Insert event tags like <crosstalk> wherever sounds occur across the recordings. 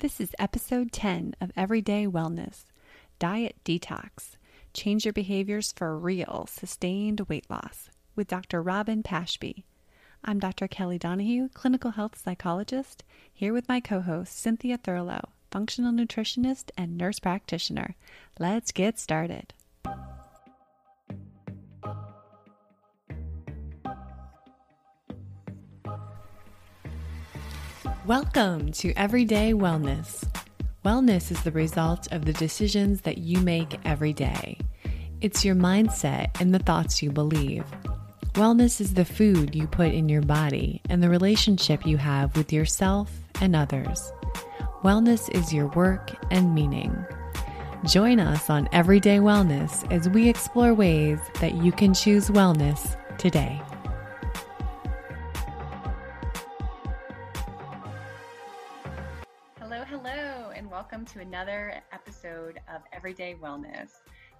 This is episode 10 of Everyday Wellness Diet Detox. Change your behaviors for real, sustained weight loss with Dr. Robyn Pashby. I'm Dr. Kelly Donahue, clinical health psychologist, here with my co host, Cynthia Thurlow, functional nutritionist and nurse practitioner. Let's get started. Welcome to Everyday Wellness. Wellness is the result of the decisions that you make every day. It's your mindset and the thoughts you believe. Wellness is the food you put in your body and the relationship you have with yourself and others. Wellness is your work and meaning. Join us on Everyday Wellness as we explore ways that you can choose wellness today. Hello, hello, and welcome to another episode of Everyday Wellness.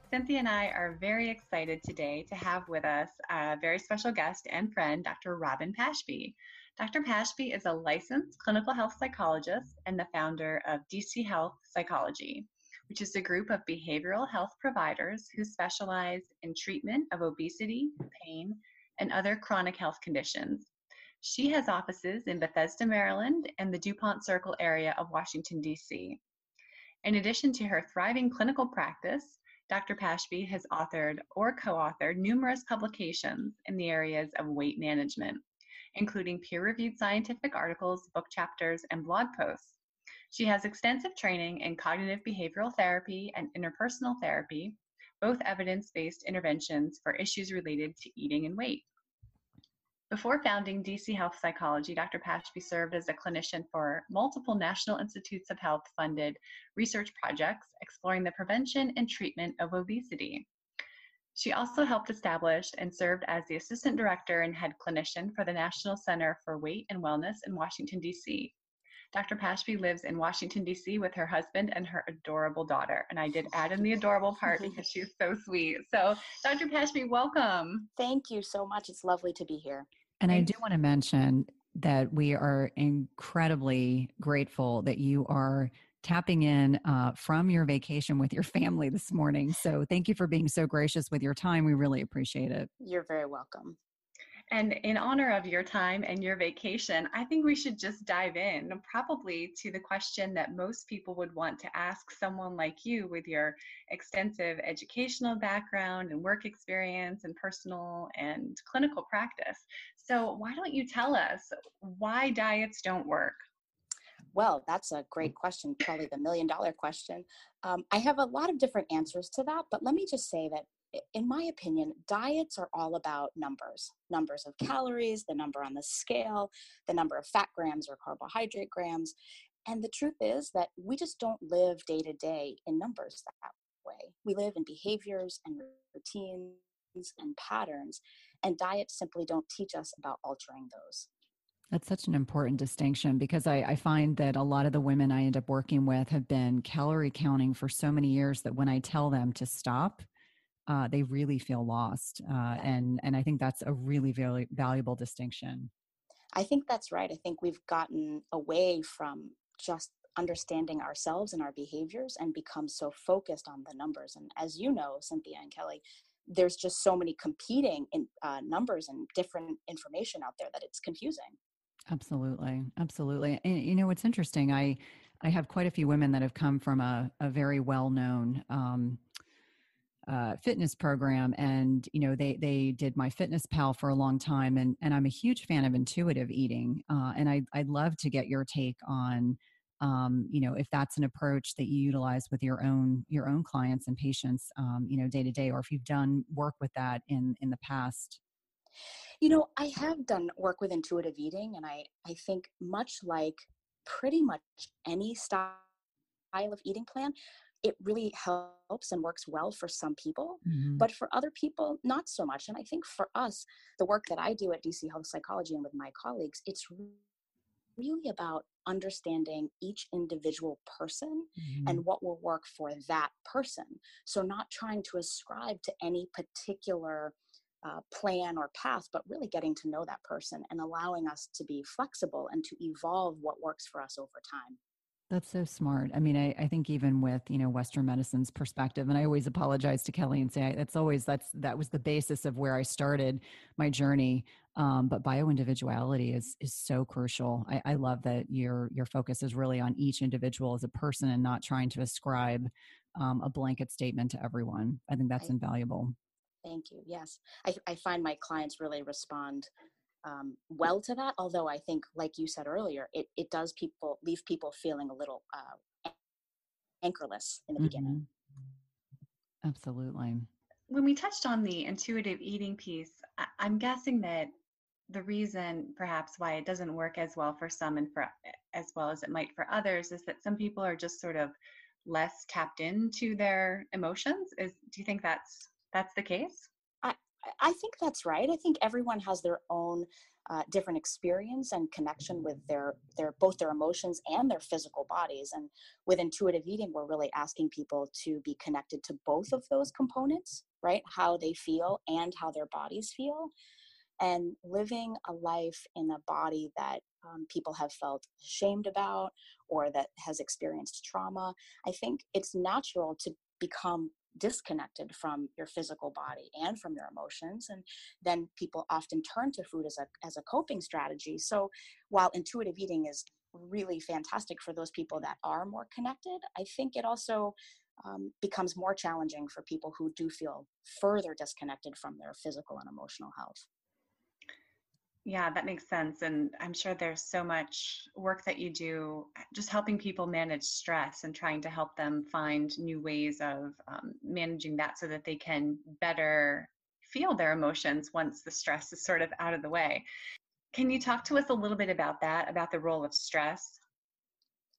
Cynthia and I are very excited today to have with us a very special guest and friend, Dr. Robyn Pashby. Dr. Pashby is a licensed clinical health psychologist and the founder of DC Health Psychology, which is a group of behavioral health providers who specialize in treatment of obesity, pain, and other chronic health conditions. She has offices in Bethesda, Maryland, and the DuPont Circle area of Washington, D.C. In addition to her thriving clinical practice, Dr. Pashby has authored or co authored numerous publications in the areas of weight management, including peer reviewed scientific articles, book chapters, and blog posts. She has extensive training in cognitive behavioral therapy and interpersonal therapy, both evidence based interventions for issues related to eating and weight. Before founding DC Health Psychology, Dr. Pashby served as a clinician for multiple National Institutes of Health funded research projects exploring the prevention and treatment of obesity. She also helped establish and served as the assistant director and head clinician for the National Center for Weight and Wellness in Washington, D.C. Dr. Pashby lives in Washington, D.C. with her husband and her adorable daughter. And I did add in the adorable part <laughs> because she's so sweet. So, Dr. Pashby, welcome. Thank you so much. It's lovely to be here. And I do want to mention that we are incredibly grateful that you are tapping in uh, from your vacation with your family this morning. So, thank you for being so gracious with your time. We really appreciate it. You're very welcome. And in honor of your time and your vacation, I think we should just dive in, probably to the question that most people would want to ask someone like you with your extensive educational background and work experience and personal and clinical practice. So, why don't you tell us why diets don't work? Well, that's a great question, probably the million dollar question. Um, I have a lot of different answers to that, but let me just say that in my opinion, diets are all about numbers numbers of calories, the number on the scale, the number of fat grams or carbohydrate grams. And the truth is that we just don't live day to day in numbers that way. We live in behaviors and routines and patterns, and diets simply don't teach us about altering those. That's such an important distinction because I, I, find that a lot of the women I end up working with have been calorie counting for so many years that when I tell them to stop, uh, they really feel lost. Uh, and, and I think that's a really very valuable distinction. I think that's right. I think we've gotten away from just understanding ourselves and our behaviors and become so focused on the numbers. And as you know, Cynthia and Kelly, there's just so many competing in, uh, numbers and different information out there that it's confusing. Absolutely, absolutely. And you know, it's interesting. I I have quite a few women that have come from a, a very well known um, uh, fitness program and you know they they did MyFitnessPal for a long time and and i'm a huge fan of intuitive eating uh, and I, i'd love to get your take on um, you know if that's an approach that you utilize with your own your own clients and patients um, you know day to day or if you've done work with that in in the past. You know i have done work with intuitive eating and i i think much like pretty much any style of eating plan it really helps and works well for some people, mm-hmm. but for other people, not so much. And I think for us, the work that I do at DC Health Psychology and with my colleagues, it's really about understanding each individual person mm-hmm. and what will work for that person. So, not trying to ascribe to any particular uh, plan or path, but really getting to know that person and allowing us to be flexible and to evolve what works for us over time. That's so smart. I mean, I, I think even with, you know, Western medicine's perspective, and I always apologize to Kelly and say that's always, that's, that was the basis of where I started my journey. Um, but bio individuality is, is so crucial. I, I love that your, your focus is really on each individual as a person and not trying to ascribe um, a blanket statement to everyone. I think that's I, invaluable. Thank you. Yes. I, I find my clients really respond um, well to that. Although I think, like you said earlier, it, it does people leave people feeling a little uh, anchorless in the mm-hmm. beginning. Absolutely. When we touched on the intuitive eating piece, I, I'm guessing that the reason perhaps why it doesn't work as well for some and for as well as it might for others is that some people are just sort of less tapped into their emotions is do you think that's that's the case I think that's right. I think everyone has their own uh, different experience and connection with their their both their emotions and their physical bodies. And with intuitive eating, we're really asking people to be connected to both of those components, right? How they feel and how their bodies feel. And living a life in a body that um, people have felt ashamed about or that has experienced trauma, I think it's natural to become disconnected from your physical body and from your emotions and then people often turn to food as a as a coping strategy. So while intuitive eating is really fantastic for those people that are more connected i think it also um, becomes more challenging for people who do feel further disconnected from their physical and emotional health yeah, that makes sense. And I'm sure there's so much work that you do just helping people manage stress and trying to help them find new ways of um, managing that so that they can better feel their emotions once the stress is sort of out of the way. Can you talk to us a little bit about that, about the role of stress?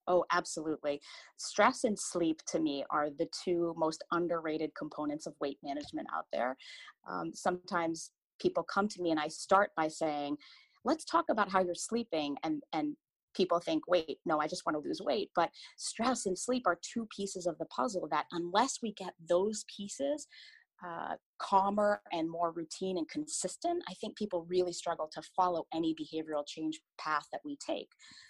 Oh, absolutely. Stress and sleep to me are the two most underrated components of weight management out there. Um, sometimes people come to me and I start by saying, let's talk about how you're sleeping and and people think wait no i just want to lose weight but stress and sleep are two pieces of the puzzle that unless we get those pieces uh, calmer and more routine and consistent i think people really struggle to follow any behavioral change path that we take.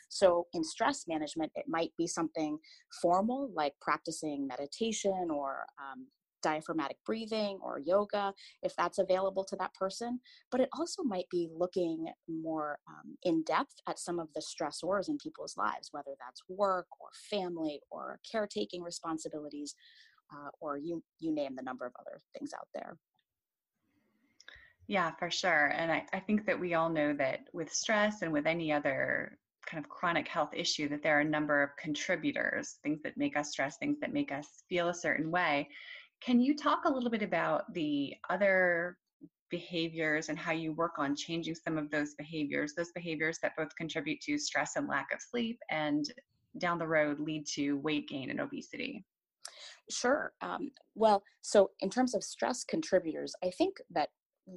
So in stress management it might be something formal like practicing meditation or um, diaphragmatic breathing or yoga if that's available to that person but it also might be looking more um, in depth at some of the stressors in people's lives whether that's work or family or caretaking responsibilities uh, or you you name the number of other things out there. Yeah for sure and I, I think that we all know that with stress and with any other kind of chronic health issue that there are a number of contributors things that make us stress things that make us feel a certain way can you talk a little bit about the other behaviors and how you work on changing some of those behaviors, those behaviors that both contribute to stress and lack of sleep and down the road lead to weight gain and obesity? Sure. Um, well, so in terms of stress contributors, I think that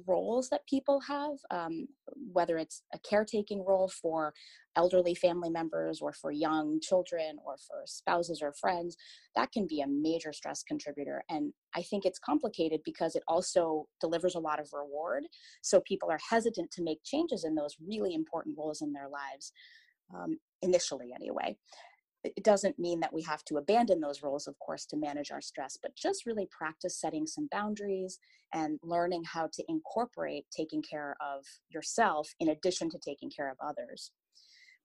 roles that people have, um, whether it's a caretaking role for elderly family members or for young children or for spouses or friends, that can be a major stress contributor. And I think it's complicated because it also delivers a lot of reward. So people are hesitant to make changes in those really important roles in their lives, um, initially anyway it doesn't mean that we have to abandon those roles, of course, to manage our stress, but just really practice setting some boundaries and learning how to incorporate taking care of yourself in addition to taking care of others.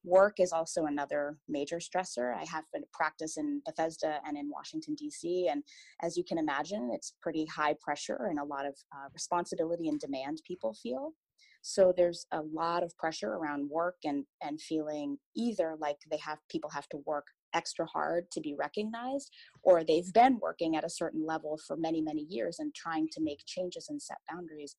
Work is also another major stressor. I have been practice in Bethesda and in Washington, D.C., and as you can imagine, it's pretty high pressure and a lot of uh, responsibility and demand people feel. So there's a lot of pressure around work and and feeling either like they have people have to work extra hard to be recognized or they've been working at a certain level for many many years and trying to make changes and set boundaries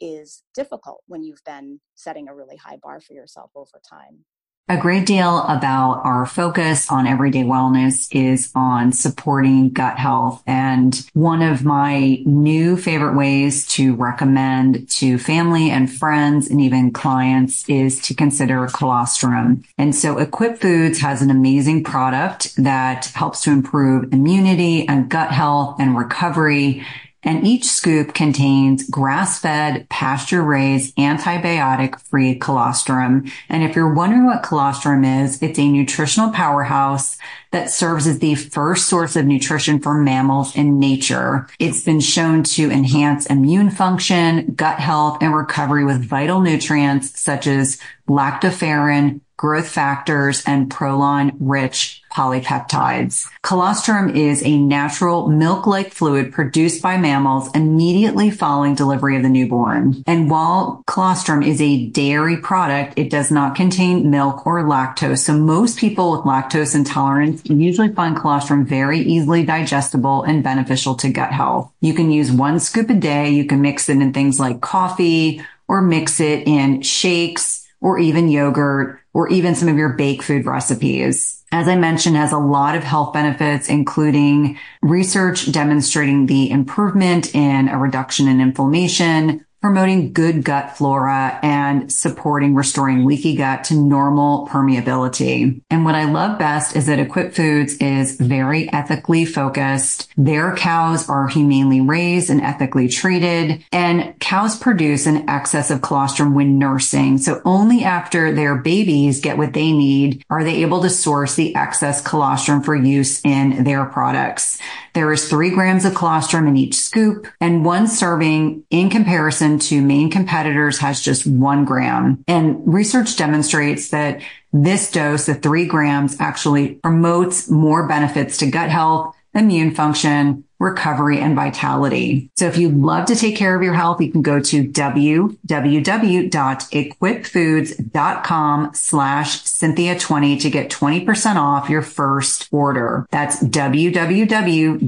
is difficult when you've been setting a really high bar for yourself over time a great deal about our focus on everyday wellness is on supporting gut health. And one of my new favorite ways to recommend to family and friends and even clients is to consider colostrum. And so Equip Foods has an amazing product that helps to improve immunity and gut health and recovery and each scoop contains grass-fed, pasture-raised, antibiotic-free colostrum. And if you're wondering what colostrum is, it's a nutritional powerhouse that serves as the first source of nutrition for mammals in nature. It's been shown to enhance immune function, gut health, and recovery with vital nutrients such as lactoferrin, growth factors, and proline rich polypeptides. Colostrum is a natural milk-like fluid produced by mammals immediately following delivery of the newborn. And while colostrum is a dairy product, it does not contain milk or lactose. So most people with lactose intolerance usually find colostrum very easily digestible and beneficial to gut health. You can use one scoop a day. You can mix it in things like coffee or mix it in shakes or even yogurt or even some of your baked food recipes. As I mentioned, has a lot of health benefits, including research demonstrating the improvement in a reduction in inflammation, promoting good gut flora and supporting restoring leaky gut to normal permeability. And what I love best is that Equip Foods is very ethically focused. Their cows are humanely raised and ethically treated and cows produce an excess of colostrum when nursing. So only after their babies get what they need are they able to source the excess colostrum for use in their products. There is three grams of colostrum in each scoop and one serving in comparison to main competitors has just one gram. And research demonstrates that this dose, the three grams actually promotes more benefits to gut health, immune function, recovery and vitality. So if you'd love to take care of your health, you can go to www.equipfoods.com slash Cynthia 20 to get 20% off your first order. That's www.equip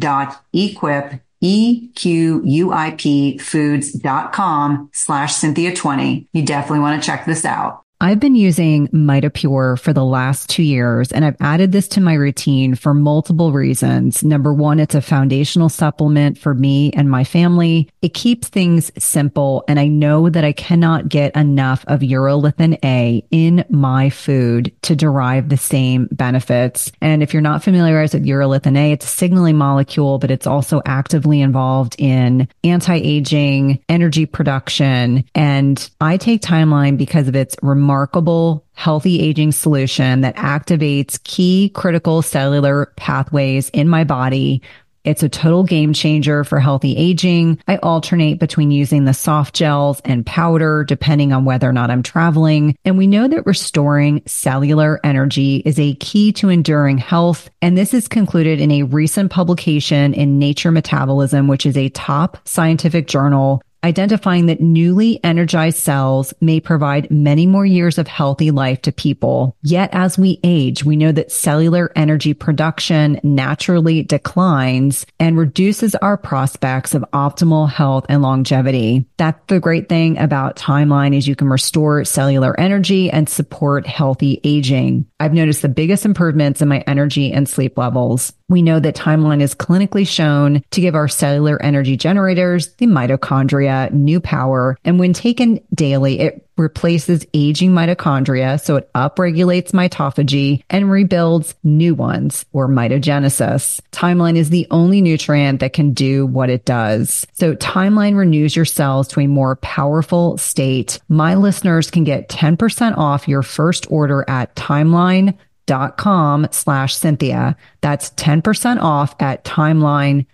E-Q-U-I-P foods.com slash Cynthia 20. You definitely want to check this out. I've been using MitoPure for the last two years, and I've added this to my routine for multiple reasons. Number one, it's a foundational supplement for me and my family. It keeps things simple, and I know that I cannot get enough of urolithin A in my food to derive the same benefits. And if you're not familiarized with urolithin A, it's a signaling molecule, but it's also actively involved in anti-aging, energy production, and I take Timeline because of its remarkable remarkable healthy aging solution that activates key critical cellular pathways in my body. It's a total game changer for healthy aging. I alternate between using the soft gels and powder depending on whether or not I'm traveling. And we know that restoring cellular energy is a key to enduring health. And this is concluded in a recent publication in Nature Metabolism, which is a top scientific journal identifying that newly energized cells may provide many more years of healthy life to people. Yet as we age, we know that cellular energy production naturally declines and reduces our prospects of optimal health and longevity. That's the great thing about Timeline is you can restore cellular energy and support healthy aging. I've noticed the biggest improvements in my energy and sleep levels. We know that Timeline is clinically shown to give our cellular energy generators, the mitochondria, new power. And when taken daily, it replaces aging mitochondria. So it upregulates mitophagy and rebuilds new ones or mitogenesis. Timeline is the only nutrient that can do what it does. So Timeline renews your cells to a more powerful state. My listeners can get 10% off your first order at timeline.com slash Cynthia. That's 10% off at timeline.com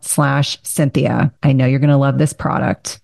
slash Cynthia. I know you're going to love this product.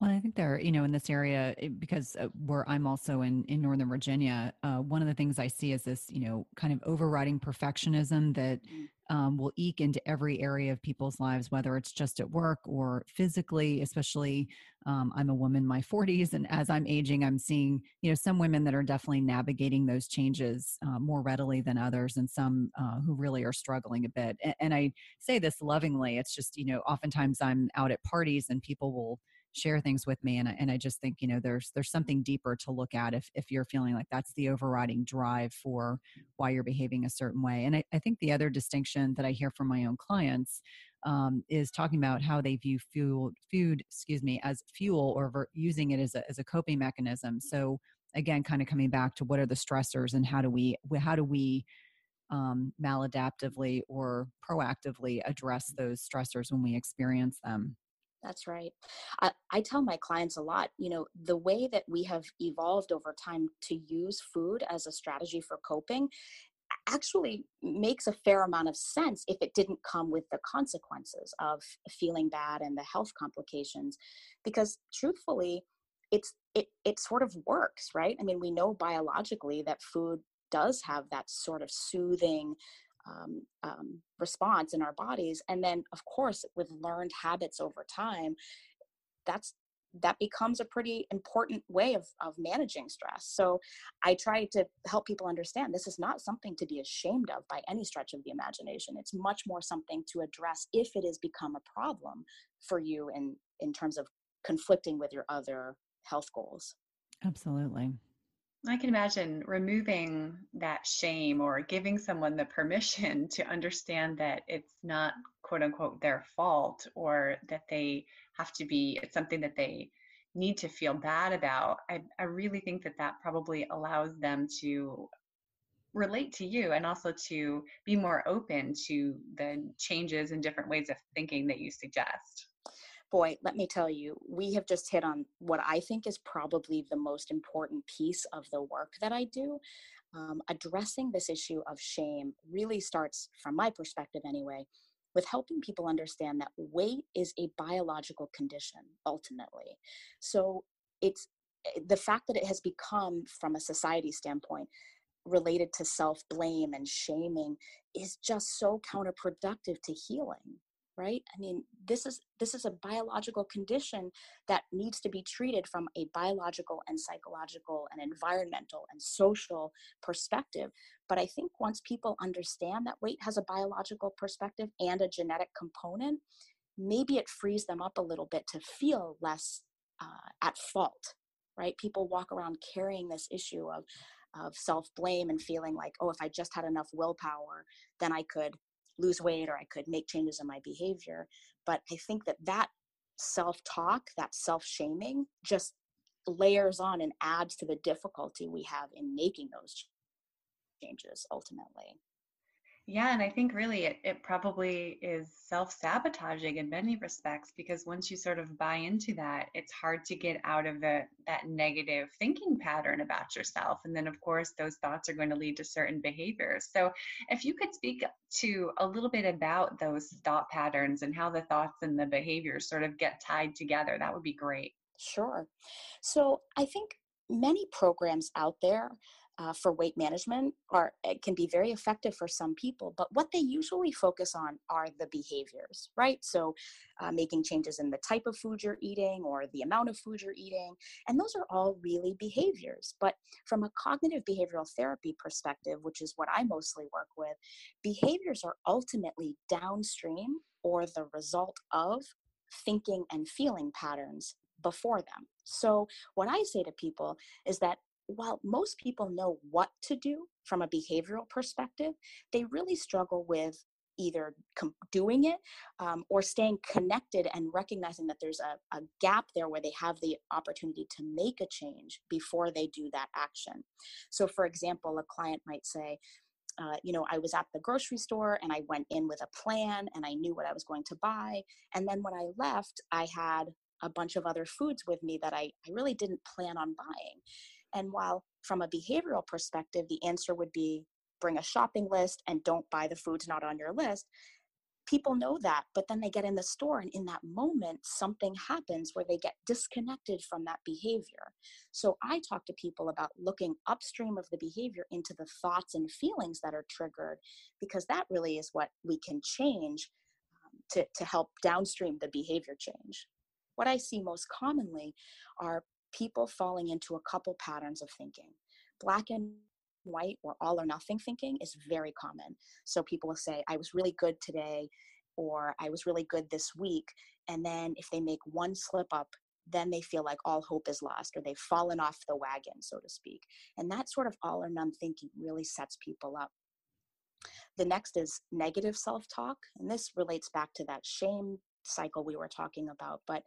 Well, I think they're, you know, in this area, because uh, where I'm also in, in Northern Virginia, uh, one of the things I see is this, you know, kind of overriding perfectionism that mm um, will eke into every area of people's lives, whether it's just at work or physically, especially um, I'm a woman in my 40s, and as I'm aging, I'm seeing, you know, some women that are definitely navigating those changes uh, more readily than others, and some uh, who really are struggling a bit. And, and I say this lovingly. It's just, you know, oftentimes I'm out at parties and people will share things with me and I, and I just think you know there's there's something deeper to look at if if you're feeling like that's the overriding drive for why you're behaving a certain way and I, I think the other distinction that I hear from my own clients um, is talking about how they view fuel food excuse me as fuel or ver- using it as a, as a coping mechanism so again kind of coming back to what are the stressors and how do we how do we um, maladaptively or proactively address those stressors when we experience them. That's right. I, I, tell my clients a lot, you know, the way that we have evolved over time to use food as a strategy for coping actually makes a fair amount of sense if it didn't come with the consequences of feeling bad and the health complications because truthfully it's it it sort of works right i mean we know biologically that food does have that sort of soothing um, um, response in our bodies and then of course with learned habits over time that's that becomes a pretty important way of, of managing stress. So i try to help people understand this is not something to be ashamed of by any stretch of the imagination. It's much more something to address if it has become a problem for you in in terms of conflicting with your other health goals. Absolutely I can imagine removing that shame or giving someone the permission <laughs> to understand that it's not quote unquote their fault or that they have to be, it's something that they need to feel bad about. I, I really think that that probably allows them to relate to you and also to be more open to the changes and different ways of thinking that you suggest boy, let me tell you, we have just hit on what I think is probably the most important piece of the work that I do. Um, addressing this issue of shame really starts, from my perspective anyway, with helping people understand that weight is a biological condition ultimately. So it's eh, the fact that it has become, from a society standpoint, related to self blame and shaming is just so counterproductive to healing right? I mean this is this is a biological condition that needs to be treated from a biological and psychological and environmental and social perspective. But i think once people understand that weight has a biological perspective and a genetic component maybe it frees them up a little bit to feel less uh, at fault right? People walk around carrying this issue of of self blame and feeling like oh if i just had enough willpower then i could lose weight or I could make changes in my behavior. But I think that that self talk, that self shaming, just layers on and adds to the difficulty we have in making those changes ultimately. Yeah, and I think really it, it probably is self sabotaging in many respects because once you sort of buy into that, it's hard to get out of the, that negative thinking pattern about yourself. And then, of course, those thoughts are going to lead to certain behaviors. So, if you could speak to a little bit about those thought patterns and how the thoughts and the behaviors sort of get tied together, that would be great. Sure. So, I think many programs out there uh, for weight management are it eh, can be very effective for some people but what they usually focus on are the behaviors right so uh, making changes in the type of food you're eating or the amount of food you're eating and those are all really behaviors but from a cognitive behavioral therapy perspective which is what i mostly work with behaviors are ultimately downstream or the result of thinking and feeling patterns before them. So, what I say to people is that while most people know what to do from a behavioral perspective, they really struggle with either com- doing it um, or staying connected and recognizing that there's a, a gap there where they have the opportunity to make a change before they do that action. So, for example, a client might say, uh, you know, I was at the grocery store and I went in with a plan and I knew what I was going to buy. And then when I left, I had a bunch of other foods with me that I, I really didn't plan on buying. And while from a behavioral perspective, the answer would be bring a shopping list and don't buy the foods not on your list, people know that. But then they get in the store, and in that moment, something happens where they get disconnected from that behavior. So I talk to people about looking upstream of the behavior into the thoughts and feelings that are triggered, because that really is what we can change um, to, to help downstream the behavior change. What I see most commonly are people falling into a couple patterns of thinking. Black and white or all or nothing thinking is very common. So people will say, I was really good today, or I was really good this week. And then if they make one slip up, then they feel like all hope is lost or they've fallen off the wagon, so to speak. And that sort of all or none thinking really sets people up. The next is negative self talk. And this relates back to that shame cycle we were talking about. But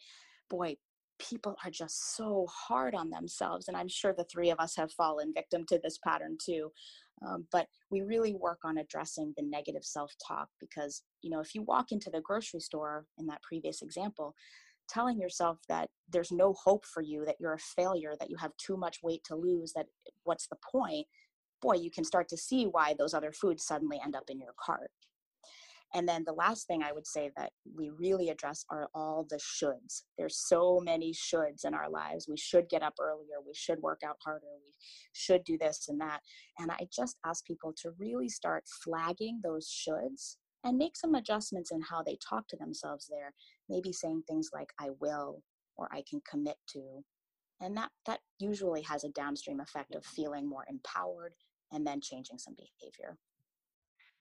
boy, people are just so hard on themselves. And I'm sure the three of us have fallen victim to this pattern too. Um, but we really work on addressing the negative self talk because, you know, if you walk into the grocery store in that previous example, telling yourself that there's no hope for you, that you're a failure, that you have too much weight to lose, that what's the point, boy, you can start to see why those other foods suddenly end up in your cart. And then the last thing I would say that we really address are all the shoulds. There's so many shoulds in our lives. We should get up earlier. We should work out harder. We should do this and that. And I just ask people to really start flagging those shoulds and make some adjustments in how they talk to themselves there. Maybe saying things like, I will, or I can commit to. And that, that usually has a downstream effect of feeling more empowered and then changing some behavior.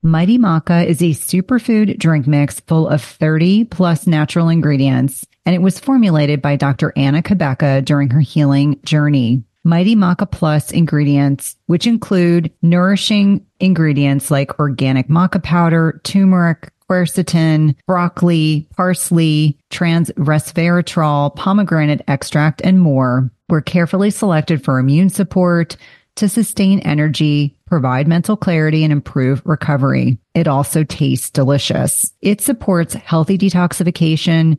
Mighty Maca is a superfood drink mix full of 30 plus natural ingredients, and it was formulated by Dr. Anna Cabeca during her healing journey. Mighty Maca Plus ingredients, which include nourishing ingredients like organic maca powder, turmeric, quercetin, broccoli, parsley, trans resveratrol, pomegranate extract, and more, were carefully selected for immune support, to sustain energy, provide mental clarity, and improve recovery. It also tastes delicious. It supports healthy detoxification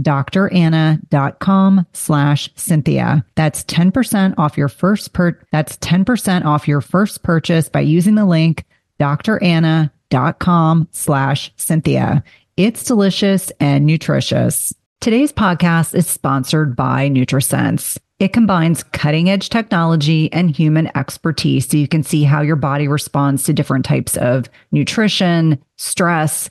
dranna.com slash Cynthia. That's 10% off your first per, that's 10% off your first purchase by using the link dranna.com slash Cynthia. It's delicious and nutritious. Today's podcast is sponsored by NutriSense. It combines cutting edge technology and human expertise so you can see how your body responds to different types of nutrition, stress,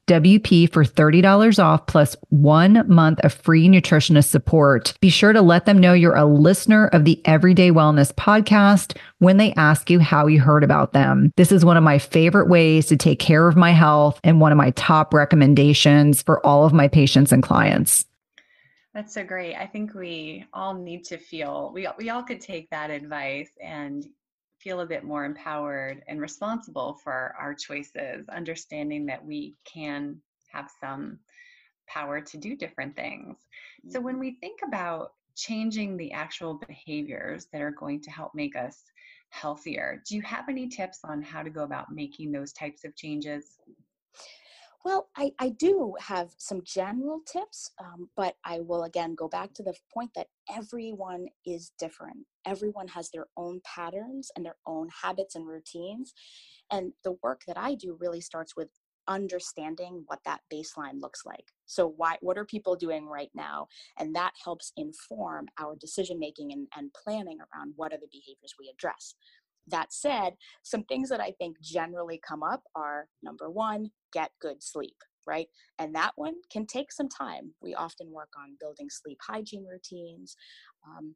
WP for $30 off plus one month of free nutritionist support. Be sure to let them know you're a listener of the Everyday Wellness podcast when they ask you how you heard about them. This is one of my favorite ways to take care of my health and one of my top recommendations for all of my patients and clients. That's so great. I think we all need to feel we we all could take that advice and feel a bit more empowered and responsible for our choices, understanding that we can have some power to do different things. So, when mm-hmm. we think about changing the actual behaviors that are going to help make us healthier, do you have any tips on how to go about making those types of changes? Well, I, I do have some general tips, um, but I will again go back to the point that everyone is different. Everyone has their own patterns and their own habits and routines. And the work that I do really starts with understanding what that baseline looks like so why what are people doing right now and that helps inform our decision making and, and planning around what are the behaviors we address that said some things that i think generally come up are number one get good sleep right? And that one can take some time. We often work on building sleep hygiene routines um,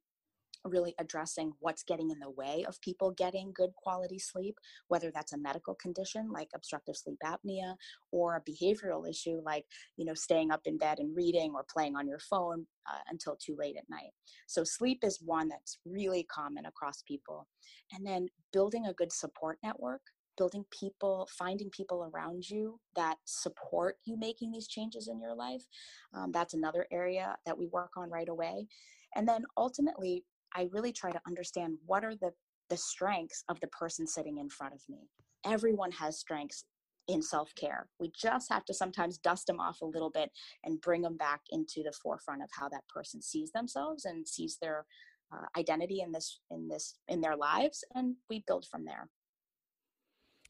really addressing what's getting in the way of people getting good quality sleep, whether that's a medical condition like obstructive sleep apnea or a behavioral issue like, you know, staying up in bed and reading or playing on your phone uh, until too late at night. So sleep is one that's really common across people. And then building a good support network building people, finding people around you that support you making these changes in your life. Um, that's another area that we work on right away. And then ultimately, I really try to understand what are the the strengths of the person sitting in front of me. Everyone has strengths in self care. We just have to sometimes dust them off a little bit and bring them back into the forefront of how that person sees themselves and sees their uh, identity in this in this in their lives, and we build from there.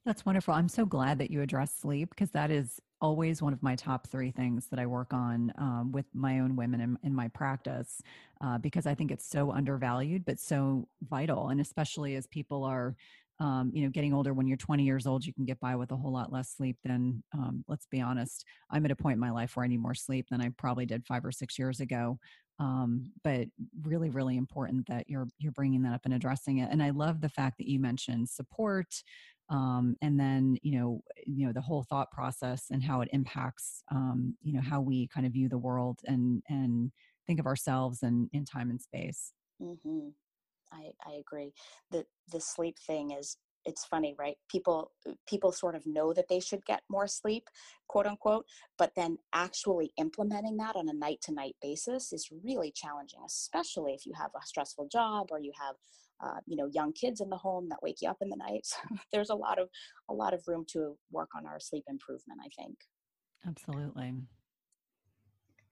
That's wonderful. I'm so glad that you address sleep because that is always one of my top three things that I work on um, with my own women in, in my practice uh, because I think it's so undervalued but so vital. And especially as people are, um, you know, getting older, when you're 20 years old, you can get by with a whole lot less sleep than, um, let's be honest, I'm at a point in my life where I need more sleep than I probably did five or six years ago. Um, but really, really important that you're you're bringing that up and addressing it. And I love the fact that you mentioned support, um, and then you know you know the whole thought process and how it impacts um, you know how we kind of view the world and and think of ourselves and in time and space. Mm-hmm. I, I agree. The the sleep thing is it's funny right? People people sort of know that they should get more sleep quote unquote but then actually implementing that on a night to night basis is really challenging especially if you have a stressful job or you have uh, you know young kids in the home that wake you up in the night. <laughs> There's a lot of a lot of room to work on our sleep improvement i think. Absolutely.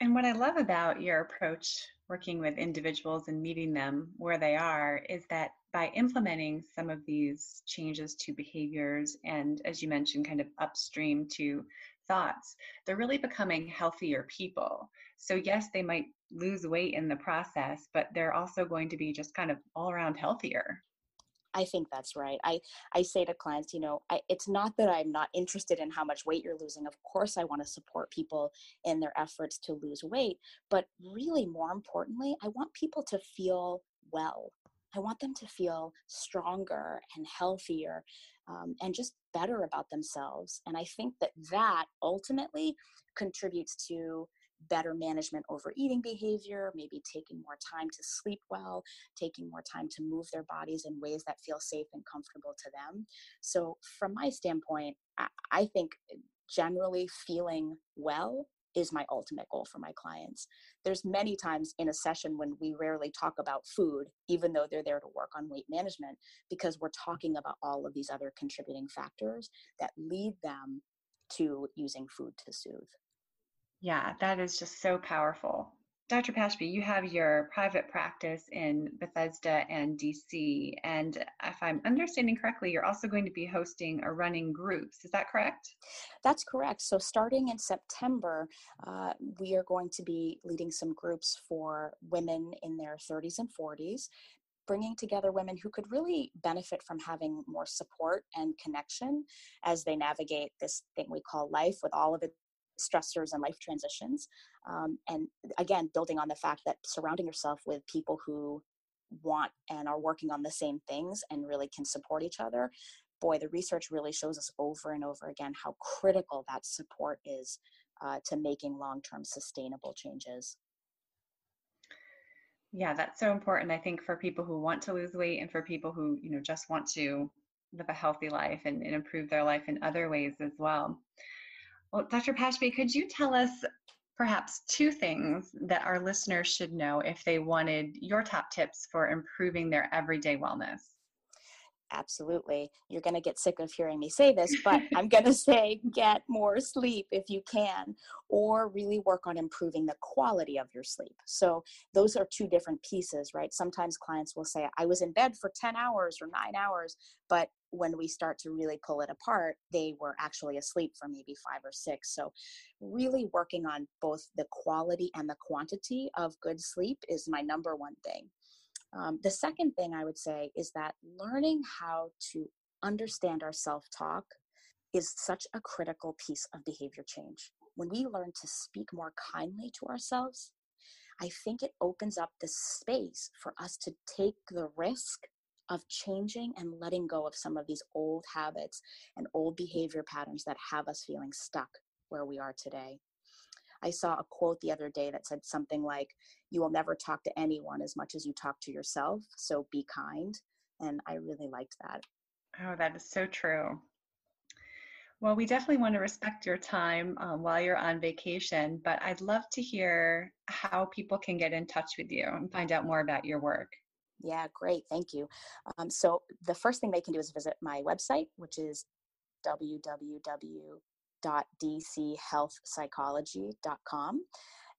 And what i love about your approach working with individuals and meeting them where they are is that by implementing some of these changes to behaviors and as you mentioned kind of upstream to thoughts they're really becoming healthier people. So yes they might lose weight in the process, but they're also going to be just kind of all around healthier. I think that's right. I, I say to clients, you know, I, it's not that I'm not interested in how much weight you're losing. Of course, I want to support people in their efforts to lose weight. But really, more importantly, I want people to feel well. I want them to feel stronger and healthier um, and just better about themselves. And I think that that ultimately contributes to better management over eating behavior, maybe taking more time to sleep well, taking more time to move their bodies in ways that feel safe and comfortable to them. So, from my standpoint, I think eh, generally feeling well is my ultimate goal for my clients. There's many times in a session when we rarely talk about food, even though they're there to work on weight management, because we're talking about all of these other contributing factors that lead them to using food to soothe. Yeah, that is just so powerful. Dr. Pashby, you have your private practice in Bethesda and DC. And if I'm understanding correctly, you're also going to be hosting or running groups. Is that correct? That's correct. So, starting in September, uh, we are going to be leading some groups for women in their 30s and 40s bringing together women who could really benefit from having more support and connection as they navigate this thing we call life with all of its stressors and life transitions. Um, and again, building on the fact that surrounding yourself with people who want and are working on the same things and really can support each other. Boy, the research really shows us over and over again how critical that support is uh, to making long term sustainable changes. Yeah, that's so important. I think for people who want to lose weight and for people who, you know, just want to live a healthy life and, and improve their life in other ways as well. Well, Dr. Pashby, could you tell us perhaps two things that our listeners should know if they wanted your top tips for improving their everyday wellness? Absolutely. You're going to get sick of hearing me say this, but <laughs> I'm going to say get more sleep if you can, or really work on improving the quality of your sleep. So, those are two different pieces, right? Sometimes clients will say, I was in bed for 10 hours or nine hours, but when we start to really pull it apart, they were actually asleep for maybe five or six. So, really working on both the quality and the quantity of good sleep is my number one thing. Um, the second thing I would say is that learning how to understand our self talk is such a critical piece of behavior change. When we learn to speak more kindly to ourselves, I think it opens up the space for us to take the risk of changing and letting go of some of these old habits and old behavior patterns that have us feeling stuck where we are today. I saw a quote the other day that said something like, You will never talk to anyone as much as you talk to yourself, so be kind. And I really liked that. Oh, that is so true. Well, we definitely want to respect your time um, while you're on vacation, but I'd love to hear how people can get in touch with you and find out more about your work. Yeah, great. Thank you. Um, so, the first thing they can do is visit my website, which is www www.dchealthpsychology.com.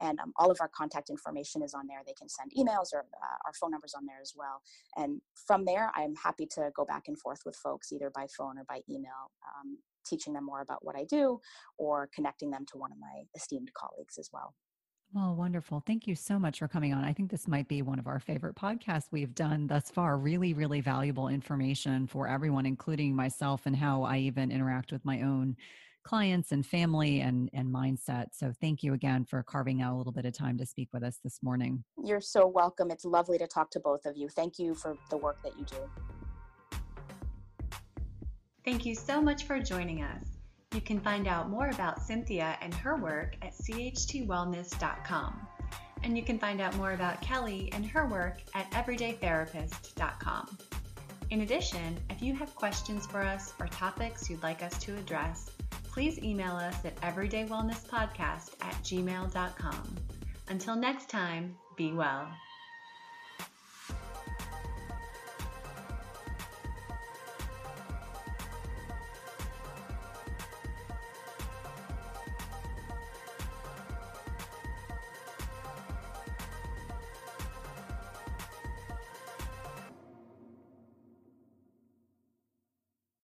And um, all of our contact information is on there. They can send emails or uh, our phone numbers on there as well. And from there, I'm happy to go back and forth with folks either by phone or by email, um, teaching them more about what I do or connecting them to one of my esteemed colleagues as well. Well, wonderful. Thank you so much for coming on. I think this might be one of our favorite podcasts we've done thus far. Really, really valuable information for everyone, including myself, and how I even interact with my own clients and family and, and mindset. So thank you again for carving out a little bit of time to speak with us this morning. You're so welcome. It's lovely to talk to both of you. Thank you for the work that you do. Thank you so much for joining us. You can find out more about Cynthia and her work at chtwellness.com. And you can find out more about Kelly and her work at everydaytherapist.com. In addition, if you have questions for us or topics you'd like us to address, please email us at everydaywellnesspodcast at gmail.com. Until next time, be well.